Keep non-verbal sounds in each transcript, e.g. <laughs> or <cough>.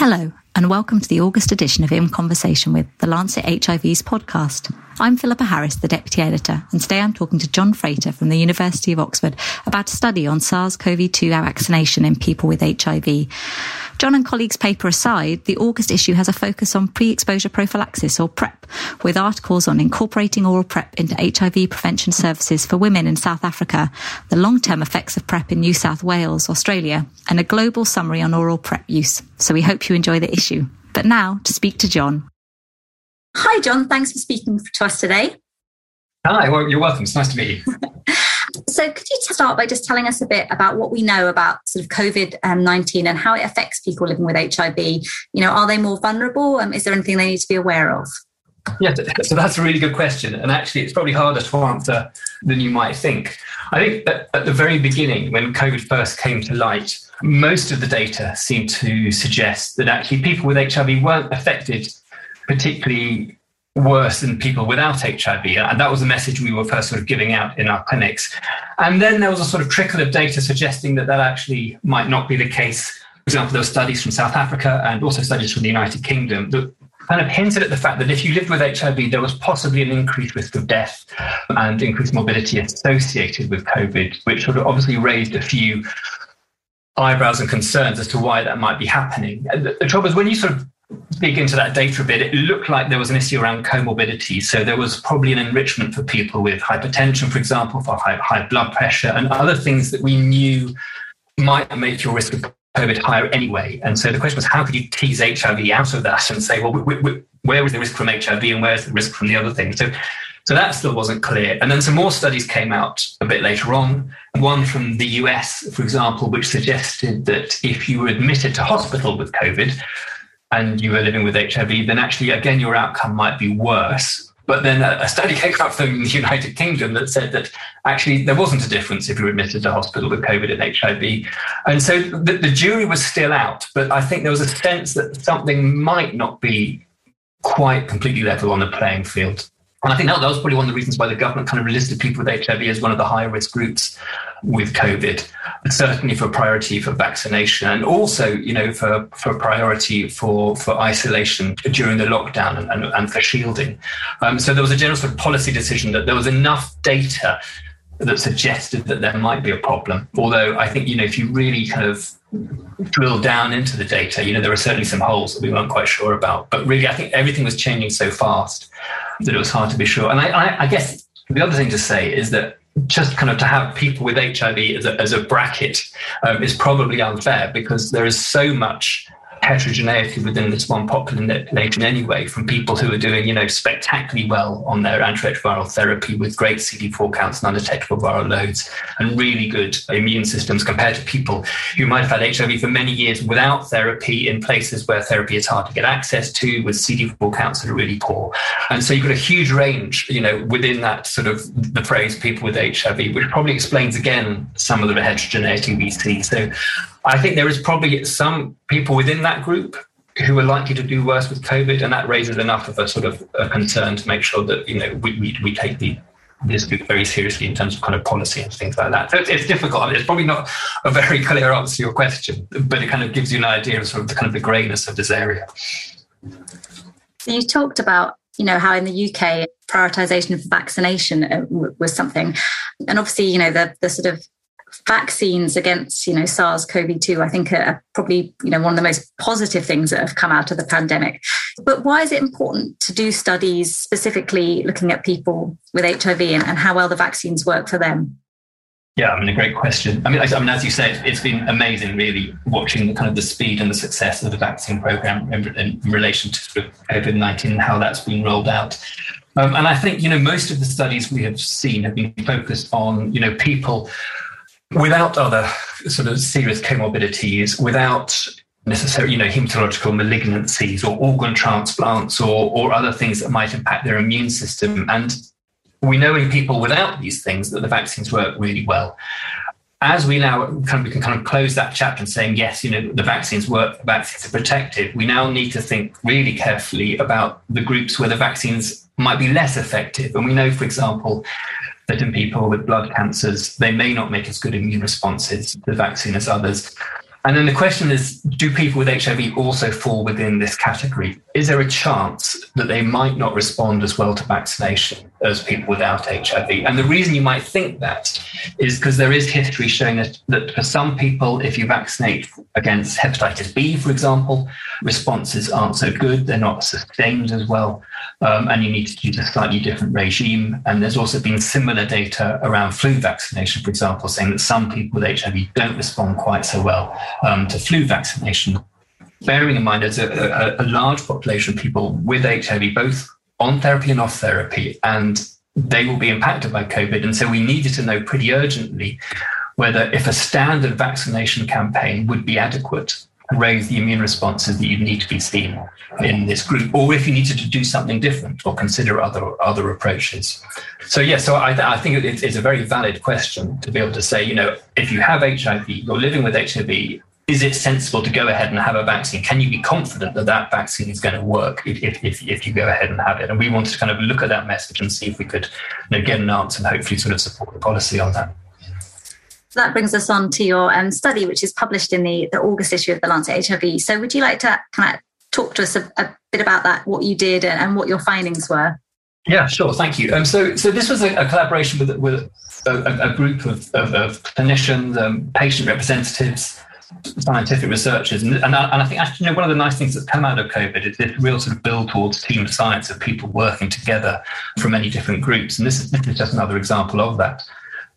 Hello, and welcome to the August edition of In Conversation with the Lancet HIV's podcast. I'm Philippa Harris, the Deputy Editor, and today I'm talking to John Frater from the University of Oxford about a study on SARS-CoV-2 vaccination in people with HIV. John and colleagues' paper aside, the August issue has a focus on pre-exposure prophylaxis or PrEP, with articles on incorporating oral PrEP into HIV prevention services for women in South Africa, the long-term effects of PrEP in New South Wales, Australia, and a global summary on oral PrEP use. So we hope you enjoy the issue. But now to speak to John. Hi, John. Thanks for speaking to us today. Hi, well, you're welcome. It's nice to meet you. <laughs> So, could you start by just telling us a bit about what we know about sort of COVID 19 and how it affects people living with HIV? You know, are they more vulnerable? Um, is there anything they need to be aware of? Yeah, so that's a really good question. And actually, it's probably harder to answer than you might think. I think that at the very beginning, when COVID first came to light, most of the data seemed to suggest that actually people with HIV weren't affected particularly worse than people without HIV. And that was the message we were first sort of giving out in our clinics. And then there was a sort of trickle of data suggesting that that actually might not be the case. For example, there were studies from South Africa and also studies from the United Kingdom that kind of hinted at the fact that if you lived with HIV, there was possibly an increased risk of death and increased morbidity associated with COVID, which sort of obviously raised a few eyebrows and concerns as to why that might be happening. Uh, the, the trouble is when you sort of dig into that data a bit, it looked like there was an issue around comorbidity. So there was probably an enrichment for people with hypertension, for example, for high, high blood pressure, and other things that we knew might make your risk of COVID higher anyway. And so the question was, how could you tease HIV out of that and say, well, we, we, where was the risk from HIV and where is the risk from the other thing? So, so that still wasn't clear. And then some more studies came out a bit later on. One from the US, for example, which suggested that if you were admitted to hospital with COVID, and you were living with HIV, then actually, again, your outcome might be worse. But then a study <laughs> came out from the United Kingdom that said that actually there wasn't a difference if you were admitted to hospital with COVID and HIV. And so the, the jury was still out, but I think there was a sense that something might not be quite completely level on the playing field. And I think that, was probably one of the reasons why the government kind of listed people with HIV as one of the higher risk groups with COVID, certainly for priority for vaccination and also, you know, for, for priority for, for isolation during the lockdown and, and, and for shielding. Um, so there was a general sort of policy decision that there was enough data that suggested that there might be a problem. Although I think, you know, if you really kind of drill down into the data, you know, there are certainly some holes that we weren't quite sure about. But really, I think everything was changing so fast that it was hard to be sure. And I, I, I guess the other thing to say is that just kind of to have people with HIV as a, as a bracket um, is probably unfair because there is so much heterogeneity within this one population anyway, from people who are doing, you know, spectacularly well on their antiretroviral therapy with great CD4 counts and undetectable viral loads and really good immune systems compared to people who might have had HIV for many years without therapy in places where therapy is hard to get access to with CD4 counts that are really poor. And so you've got a huge range, you know, within that sort of the phrase people with HIV, which probably explains again some of the heterogeneity we see. So I think there is probably some people within that group who are likely to do worse with COVID, and that raises enough of a sort of a concern to make sure that you know we, we, we take the this very seriously in terms of kind of policy and things like that. So it's, it's difficult. I mean, it's probably not a very <laughs> clear answer to your question, but it kind of gives you an idea of sort of the kind of the greyness of this area. You talked about you know how in the UK prioritization of vaccination uh, was something, and obviously you know the the sort of vaccines against you know SARS-CoV-2 I think are probably you know one of the most positive things that have come out of the pandemic. But why is it important to do studies specifically looking at people with HIV and, and how well the vaccines work for them? Yeah, I mean, a great question. I mean, I mean, as you said, it's been amazing, really, watching the kind of the speed and the success of the vaccine program in, in relation to sort of COVID nineteen and how that's been rolled out. Um, and I think you know most of the studies we have seen have been focused on you know people without other sort of serious comorbidities, without necessarily, you know, hematological malignancies or organ transplants or, or other things that might impact their immune system. And we know in people without these things that the vaccines work really well. As we now kind of, we can kind of close that chapter and saying, yes, you know, the vaccines work, the vaccines are protective, we now need to think really carefully about the groups where the vaccines might be less effective. And we know, for example, in people with blood cancers, they may not make as good immune responses to the vaccine as others. And then the question is do people with HIV also fall within this category? Is there a chance that they might not respond as well to vaccination as people without HIV? And the reason you might think that is because there is history showing that, that for some people, if you vaccinate against hepatitis B, for example, responses aren't so good, they're not sustained as well, um, and you need to use a slightly different regime. And there's also been similar data around flu vaccination, for example, saying that some people with HIV don't respond quite so well um, to flu vaccination. Bearing in mind there's a, a, a large population of people with HIV, both on therapy and off therapy, and they will be impacted by COVID. And so we needed to know pretty urgently whether if a standard vaccination campaign would be adequate raise the immune responses that you need to be seen in this group, or if you needed to do something different or consider other other approaches. So yeah, so I, I think it's a very valid question to be able to say, you know, if you have HIV, you're living with HIV, is it sensible to go ahead and have a vaccine? Can you be confident that that vaccine is going to work if, if, if you go ahead and have it? And we wanted to kind of look at that message and see if we could you know, get an answer and hopefully sort of support the policy on that. So that brings us on to your um, study, which is published in the, the August issue of the Lancet HIV. So would you like to kind of talk to us a, a bit about that, what you did and, and, what your findings were? Yeah, sure. Thank you. Um, so, so this was a, a collaboration with, with a, a group of, of, of clinicians, um, patient representatives, scientific researchers. And, and, I, and I think actually, you know, one of the nice things that's come out of COVID is this real sort of build towards team science of people working together from many different groups. And this is, this is just another example of that.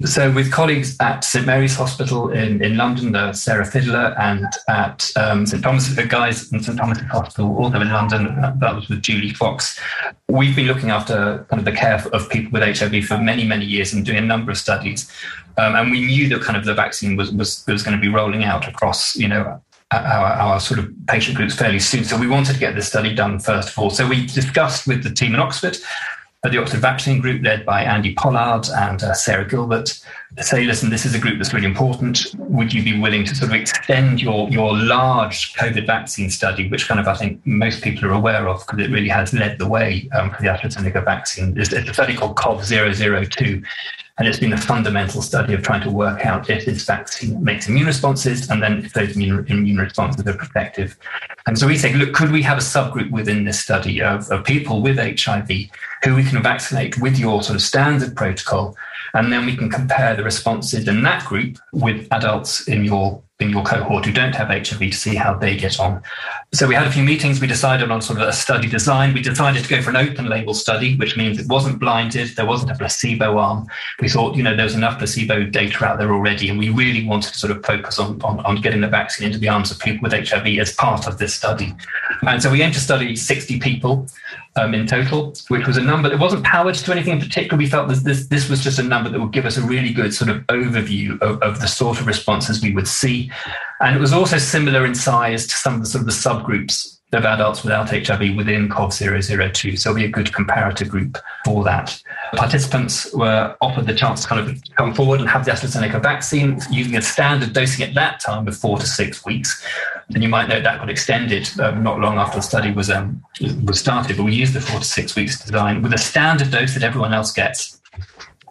So, with colleagues at St Mary's Hospital in, in London, uh, Sarah Fidler, and at um, St Thomas, uh, Guy's and St Thomas's Hospital, also in London, that, that, was with Julie Fox. We've been looking after kind of the care of people with HIV for many, many years and doing a number of studies. Um, and we knew that kind of the vaccine was, was, was going to be rolling out across, you know, our, our, sort of patient groups fairly soon. So we wanted to get this study done first of all. So we discussed with the team in Oxford the Oxford Vaccine Group, led by Andy Pollard and uh, Sarah Gilbert, say, listen, this is a group that's really important. Would you be willing to sort of extend your, your large COVID vaccine study, which kind of I think most people are aware of because it really has led the way um, for the AstraZeneca vaccine? It's, it's a study called COV002. And it's been a fundamental study of trying to work out if this vaccine makes immune responses and then if those immune, immune responses are protective. And so we say, look, could we have a subgroup within this study of, of people with HIV who we can vaccinate with your sort of standard protocol? And then we can compare the responses in that group with adults in your in your cohort who don't have HIV to see how they get on. So we had a few meetings. We decided on sort of a study design. We decided to go for an open label study, which means it wasn't blinded. There wasn't a placebo arm. We thought, you know, there was enough placebo data out there already, and we really wanted to sort of focus on, on, on getting the vaccine into the arms of people with HIV as part of this study. And so we aimed to study 60 people um, in total, which was a number that wasn't powered to anything in particular. We felt this, this, this was just a number that would give us a really good sort of overview of, of the sort of responses we would see. And it was also similar in size to some of the sort of the subgroups of adults without HIV within COV002. So it'll be a good comparator group for that. Participants were offered the chance to kind of come forward and have the AstraZeneca vaccine using a standard dosing at that time of four to six weeks. And you might note that got extended um, not long after the study was um, was started, but we used the four to six weeks design with a standard dose that everyone else gets.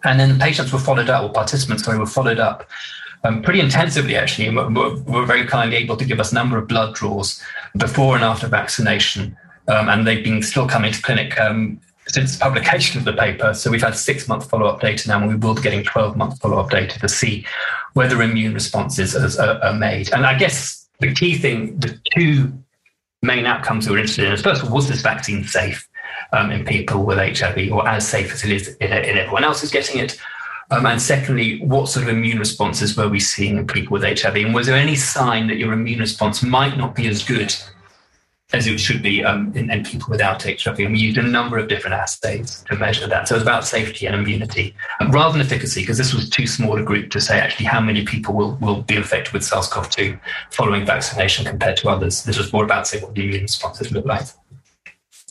And then the patients were followed up, or participants, sorry, were followed up um, pretty intensively, actually, were, were, very kindly able to give us a number of blood draws before and after vaccination. Um, and they've been still coming to clinic um, since publication of the paper. So we've had six month follow up data now, and we will be getting 12 month follow up data to see whether immune responses are, are, made. And I guess the key thing, the two main outcomes we were interested in is first of all, was this vaccine safe um, in people with HIV or as safe as it is in everyone else who's getting it? Um, and secondly, what sort of immune responses were we seeing in people with HIV? And was there any sign that your immune response might not be as good as it should be um, in, in, people without HIV? And we used a number of different assays to measure that. So it was about safety and immunity um, rather than efficacy, because this was too small a group to say actually how many people will, will be infected with SARS CoV 2 following vaccination compared to others. This was more about saying what the immune responses look like.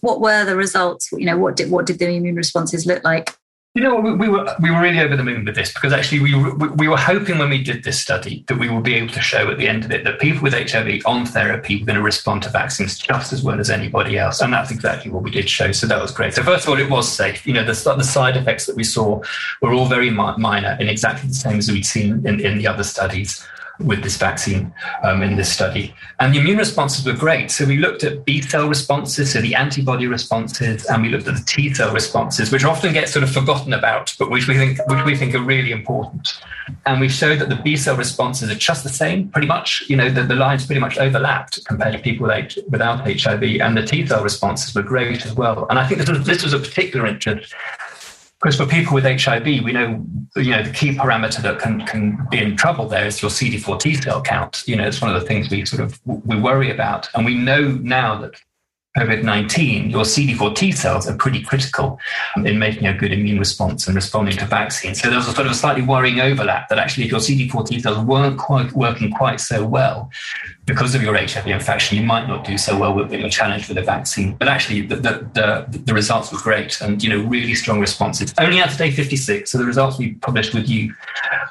What were the results? You know, what did what did the immune responses look like? You know, we, we, were we were really over the moon with this because actually we were, we were hoping when we did this study that we would be able to show at the end of it that people with HIV on therapy were going to respond to vaccines just as well as anybody else, and that's exactly what we did show. So that was great. So first of all, it was safe. You know, the, the side effects that we saw were all very minor and exactly the same as we'd seen in, in the other studies. With this vaccine um, in this study. And the immune responses were great. So we looked at B cell responses, so the antibody responses, and we looked at the T cell responses, which often get sort of forgotten about, but which we think which we think are really important. And we showed that the B cell responses are just the same, pretty much. You know, the, the lines pretty much overlapped compared to people with, without HIV, and the T cell responses were great as well. And I think this was, this was a particular interest because for people with HIV, we know you know the key parameter that can, can be in trouble there is your CD4 T cell count. You know, it's one of the things we sort of we worry about, and we know now that COVID 19, your CD4 T cells are pretty critical in making a good immune response and responding to vaccines. So there's a sort of a slightly worrying overlap that actually, if your CD4 T cells weren't quite working quite so well because of your HIV infection, you might not do so well with your challenge with the vaccine. But actually, the, the, the, the results were great and, you know, really strong responses. Only out to day 56. So the results we published with you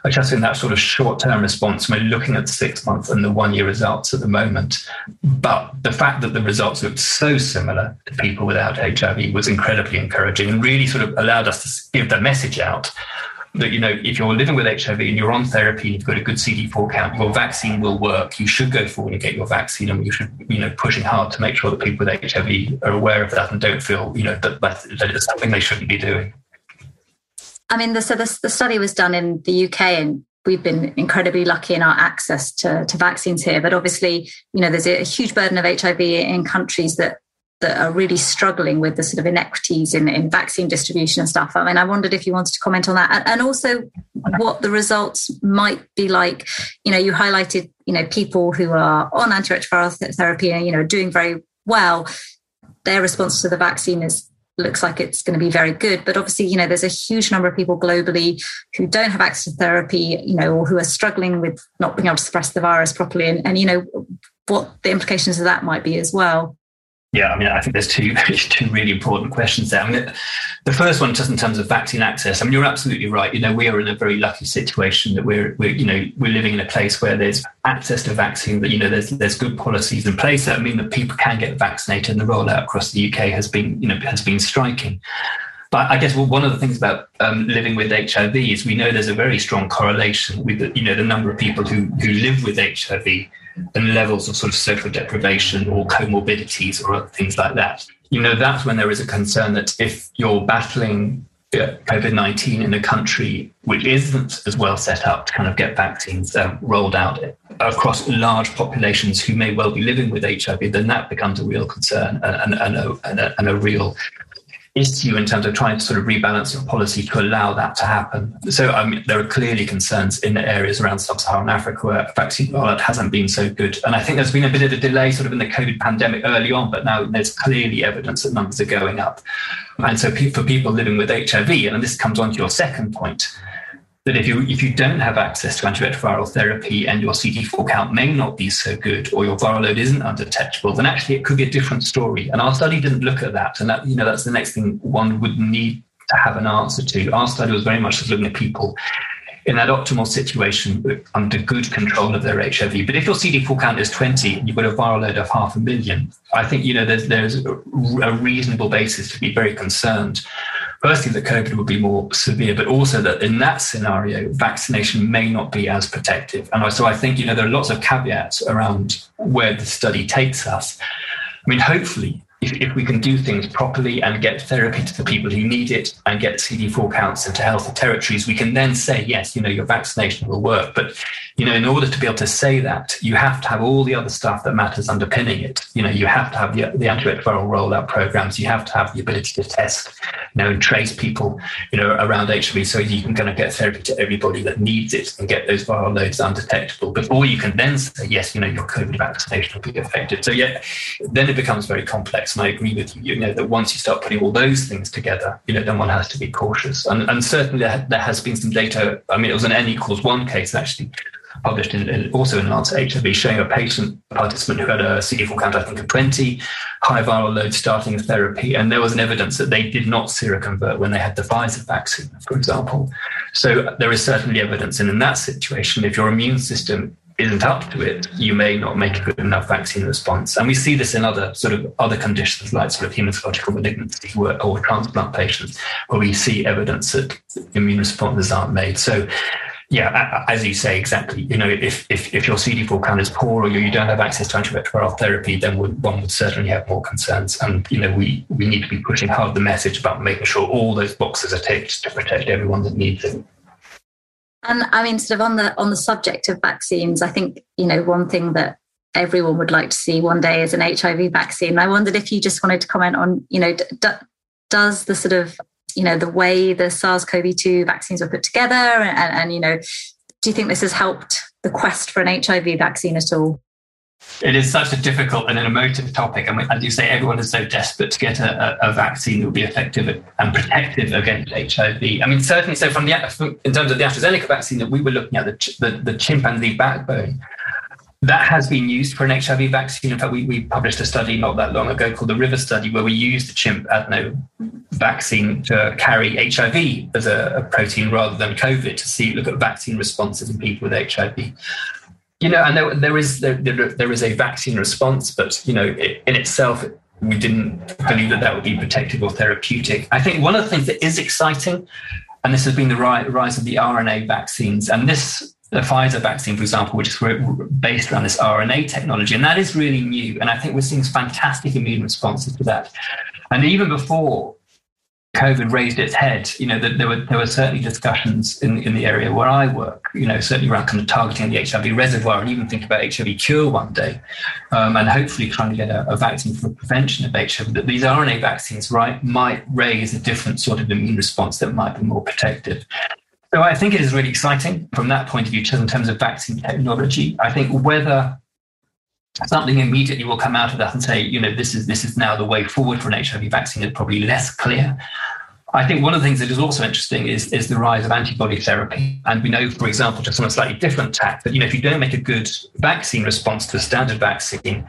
are just in that sort of short term response. We're looking at the six month and the one year results at the moment. But the fact that the results looked so similar to people without HIV was incredibly encouraging and really sort of allowed us to give the message out that you know if you're living with HIV and you're on therapy and you've got a good CD4 count, your vaccine will work. You should go forward and get your vaccine, and you should you know pushing hard to make sure that people with HIV are aware of that and don't feel you know that, that it's something they shouldn't be doing. I mean, the, so the, the study was done in the UK and we've been incredibly lucky in our access to, to vaccines here. But obviously, you know, there's a huge burden of HIV in countries that that are really struggling with the sort of inequities in, in vaccine distribution and stuff. I mean, I wondered if you wanted to comment on that and, also what the results might be like. You know, you highlighted, you know, people who are on antiretroviral therapy and, you know, doing very well. Their response to the vaccine is looks like it's going to be very good. But obviously, you know, there's a huge number of people globally who don't have access to therapy, you know, or who are struggling with not being able to suppress the virus properly. And, and you know, what the implications of that might be as well. Yeah, I mean, I think there's two <laughs> two really important questions there. I mean, the first one, just in terms of vaccine access. I mean, you're absolutely right. You know, we are in a very lucky situation that we're, we're you know, we're living in a place where there's access to vaccine. That you know, there's there's good policies in place that mean that people can get vaccinated, and the rollout across the UK has been, you know, has been striking. But I guess one of the things about um, living with HIV is we know there's a very strong correlation with the, you know the number of people who who live with HIV and levels of sort of social deprivation or comorbidities or other things like that. You know, that's when there is a concern that if you're battling COVID 19 in a country which isn't as well set up to kind of get vaccines um, rolled out across large populations who may well be living with HIV, then that becomes a real concern and, and, and, a, and a, and a real issue in terms of trying to sort of rebalance your policy to allow that to happen. So, I mean, there are clearly concerns in the areas around sub-Saharan Africa where vaccine rollout hasn't been so good. And I think there's been a bit of a delay sort of in the COVID pandemic early on, but now there's clearly evidence that numbers are going up. And so for people living with HIV, and this comes on to your second point, that if you if you don't have access to antiretroviral therapy and your CD4 count may not be so good or your viral load isn't undetectable, then actually it could be a different story. And our study didn't look at that. And that, you know, that's the next thing one would need to have an answer to. Our study was very much looking at people in that optimal situation under good control of their HIV. But if your CD4 count is 20 and you've got a viral load of half a million, I think you know there's there's a reasonable basis to be very concerned firstly that COVID would be more severe, but also that in that scenario, vaccination may not be as protective. And so I think, you know, there are lots of caveats around where the study takes us. I mean, hopefully, if, if we can do things properly and get therapy to the people who need it and get CD4 counts into healthy territories, we can then say, yes, you know, your vaccination will work. But, you know, in order to be able to say that, you have to have all the other stuff that matters underpinning it. You know, you have to have the, the antiretroviral rollout programs. You have to have the ability to test, you know, and trace people, you know, around HIV so you can kind of get therapy to everybody that needs it and get those viral loads undetectable before you can then say, yes, you know, your COVID vaccination will be effective. So, yeah, then it becomes very complex. And I agree with you, you know, that once you start putting all those things together, you know, then one has to be cautious. And, and certainly there, there has been some data. I mean, it was an N equals one case actually published in, in, also in Lancet HIV, showing a patient participant who had a CD4 count, I think, of 20, high viral load starting therapy, and there was an evidence that they did not seroconvert when they had the Pfizer vaccine, for example. So there is certainly evidence, and in that situation, if your immune system isn't up to it, you may not make a good enough vaccine response. And we see this in other sort of other conditions like sort of hematological malignancy or, transplant patients, where we see evidence that immune responses aren't made. So yeah, as you say, exactly. You know, if, if, if your CD4 count is poor or you don't have access to antiretroviral therapy, then one would certainly have more concerns. And, you know, we, we need to be pushing hard the message about making sure all those boxes are ticked to protect everyone that needs it. And I mean, sort of on the on the subject of vaccines, I think you know one thing that everyone would like to see one day is an HIV vaccine. I wondered if you just wanted to comment on, you know, d- does the sort of you know the way the SARS-CoV-2 vaccines were put together, and, and you know, do you think this has helped the quest for an HIV vaccine at all? It is such a difficult and an emotive topic. And as you say, everyone is so desperate to get a, a, vaccine that will be effective and protective against HIV. I mean, certainly, so from the in terms of the AstraZeneca vaccine that we were looking at, the, the, the chimpanzee backbone, that has been used for an HIV vaccine. In fact, we, we published a study not that long ago called the River Study, where we used the chimp adeno vaccine to carry HIV as a, a, protein rather than COVID to see look at vaccine responses in people with HIV. You know, and there, there is there, there is a vaccine response, but you know, it, in itself, we didn't believe that that would be protective or therapeutic. I think one of the things that is exciting, and this has been the rise of the RNA vaccines, and this the Pfizer vaccine, for example, which is based around this RNA technology. And that is really new. And I think we're seeing fantastic immune responses to that. And even before COVID raised its head, you know, there were there were certainly discussions in, in the area where I work, you know, certainly around kind of targeting the HIV reservoir and even think about HIV cure one day, um, and hopefully trying to get a, a, vaccine for prevention of HIV. That these RNA vaccines, right, might raise a different sort of immune response that might be more protective. So I think it is really exciting from that point of view, just in terms of vaccine technology. I think whether something immediately will come out of that and say, you know, this is this is now the way forward for an HIV vaccine is probably less clear. I think one of the things that is also interesting is, is the rise of antibody therapy. And we know, for example, just on a slightly different tack, that you know, if you don't make a good vaccine response to a standard vaccine,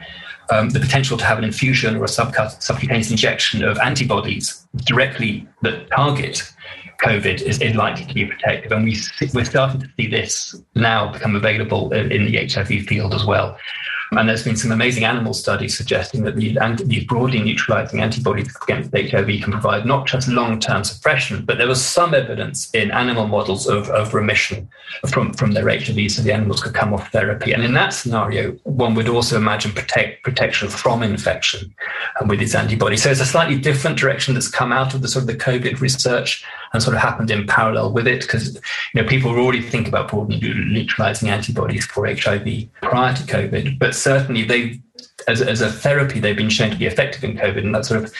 um, the potential to have an infusion or a subcutaneous injection of antibodies directly that target COVID is, likely to be protective. And we, we're starting to see this now become available in, the HIV field as well. And there's been some amazing animal studies suggesting that these, these broadly neutralizing antibodies against HIV can provide not just long term suppression, but there was some evidence in animal models of, of remission from, from their HIV, so the animals could come off therapy. And in that scenario, one would also imagine protect, protection from infection uh, with these antibodies. So it's a slightly different direction that's come out of the sort of the COVID research and sort of happened in parallel with it because you know people were already thinking about broadly neutralizing antibodies for HIV prior to COVID, but certainly they as, as a therapy, they've been shown to be effective in COVID, and that sort of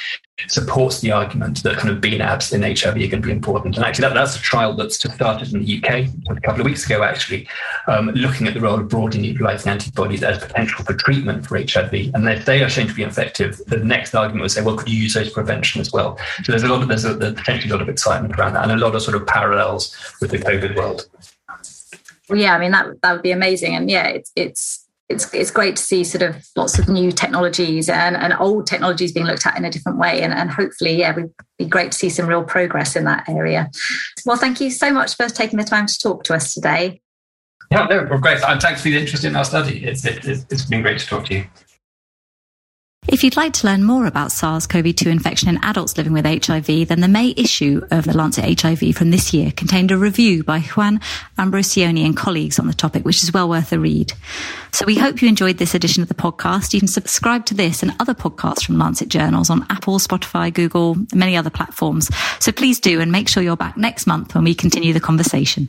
supports the argument that kind of BNABs in HIV are going to be important. And actually, that, that's a trial that's just started in the UK a couple of weeks ago, actually, um, looking at the role of broadly neutralizing antibodies as potential for treatment for HIV. And if they are shown to be effective, the next argument would say, well, could you use those for prevention as well? So there's a lot of there's, a, there's potentially a lot of excitement around that, and a lot of sort of parallels with the COVID world. Yeah, I mean that that would be amazing, and yeah, it's it's it's it's great to see sort of lots of new technologies and, and old technologies being looked at in a different way. And, and hopefully, yeah, it'd be great to see some real progress in that area. Well, thank you so much for taking the time to talk to us today. Yeah, no, great. Thanks for the interest in our study. It's, it, it's been great to talk to you. If you'd like to learn more about SARS-CoV-2 infection in adults living with HIV, then the May issue of the Lancet HIV from this year contained a review by Juan Ambrosioni and colleagues on the topic, which is well worth a read. So we hope you enjoyed this edition of the podcast. You can subscribe to this and other podcasts from Lancet Journals on Apple, Spotify, Google, and many other platforms. So please do and make sure you're back next month when we continue the conversation.